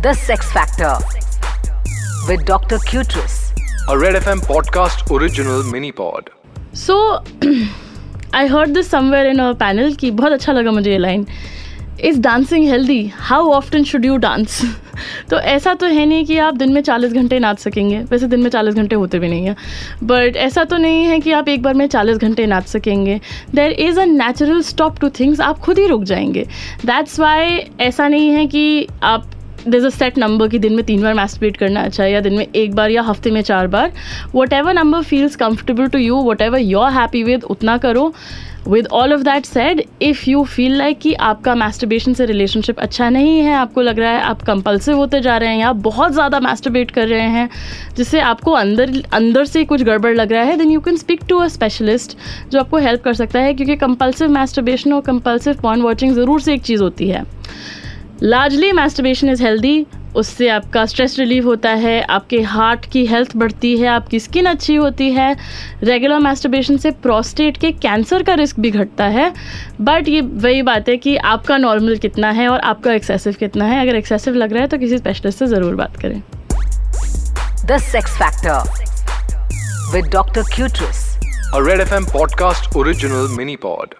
The Sex Factor with Dr. Cutress. A Red FM podcast original mini pod. So I heard this somewhere in a panel कि बहुत अच्छा लगा मुझे ये line is dancing healthy how often should you dance तो ऐसा तो है नहीं कि आप दिन में चालीस घंटे नाच सकेंगे. वैसे दिन में चालीस घंटे होते भी नहीं हैं. बट ऐसा तो नहीं है कि आप एक बार में चालीस घंटे नाच सकेंगे. There is a natural stop to things आप खुद ही रुक जाएँगे. दैट्स वाई ऐसा नहीं है कि आप दर अ सेट नंबर कि दिन में तीन बार मैस्टिवेट करना अच्छा है या दिन में एक बार या हफ़्ते में चार बार। Whatever number feels comfortable to you whatever you are happy with उतना करो। With all of that said if you feel like कि आपका मैस्टरबेशन से रिलेशनशिप अच्छा नहीं है, आपको लग रहा है आप कंपल्सिव होते जा रहे हैं या बहुत ज़्यादा मैस्टरबेट कर रहे हैं, जिससे आपको अंदर अंदर से कुछ गड़बड़ लग रहा है then you can speak to a specialist जो आपको हेल्प कर सकता है, क्योंकि कंपल्सिव मैस्टरबेशन और कंपल्सिव पॉइंट वॉचिंग ज़रूर से एक चीज़ होती है। लार्जली मैस्टरबेशन इज़ हेल्दी उससे आपका स्ट्रेस रिलीव होता है आपके हार्ट की हेल्थ बढ़ती है आपकी स्किन अच्छी होती है रेगुलर मैस्टरबेशन से प्रोस्टेट के कैंसर का रिस्क भी घटता है बट ये वही बात है कि आपका नॉर्मल कितना है और आपका एक्सेसिव कितना है अगर एक्सेसिव लग रहा है तो किसी स्पेशलिस्ट से ज़रूर बात करें The Sex Factor with Dr. Cutress. A Red FM podcast original mini pod.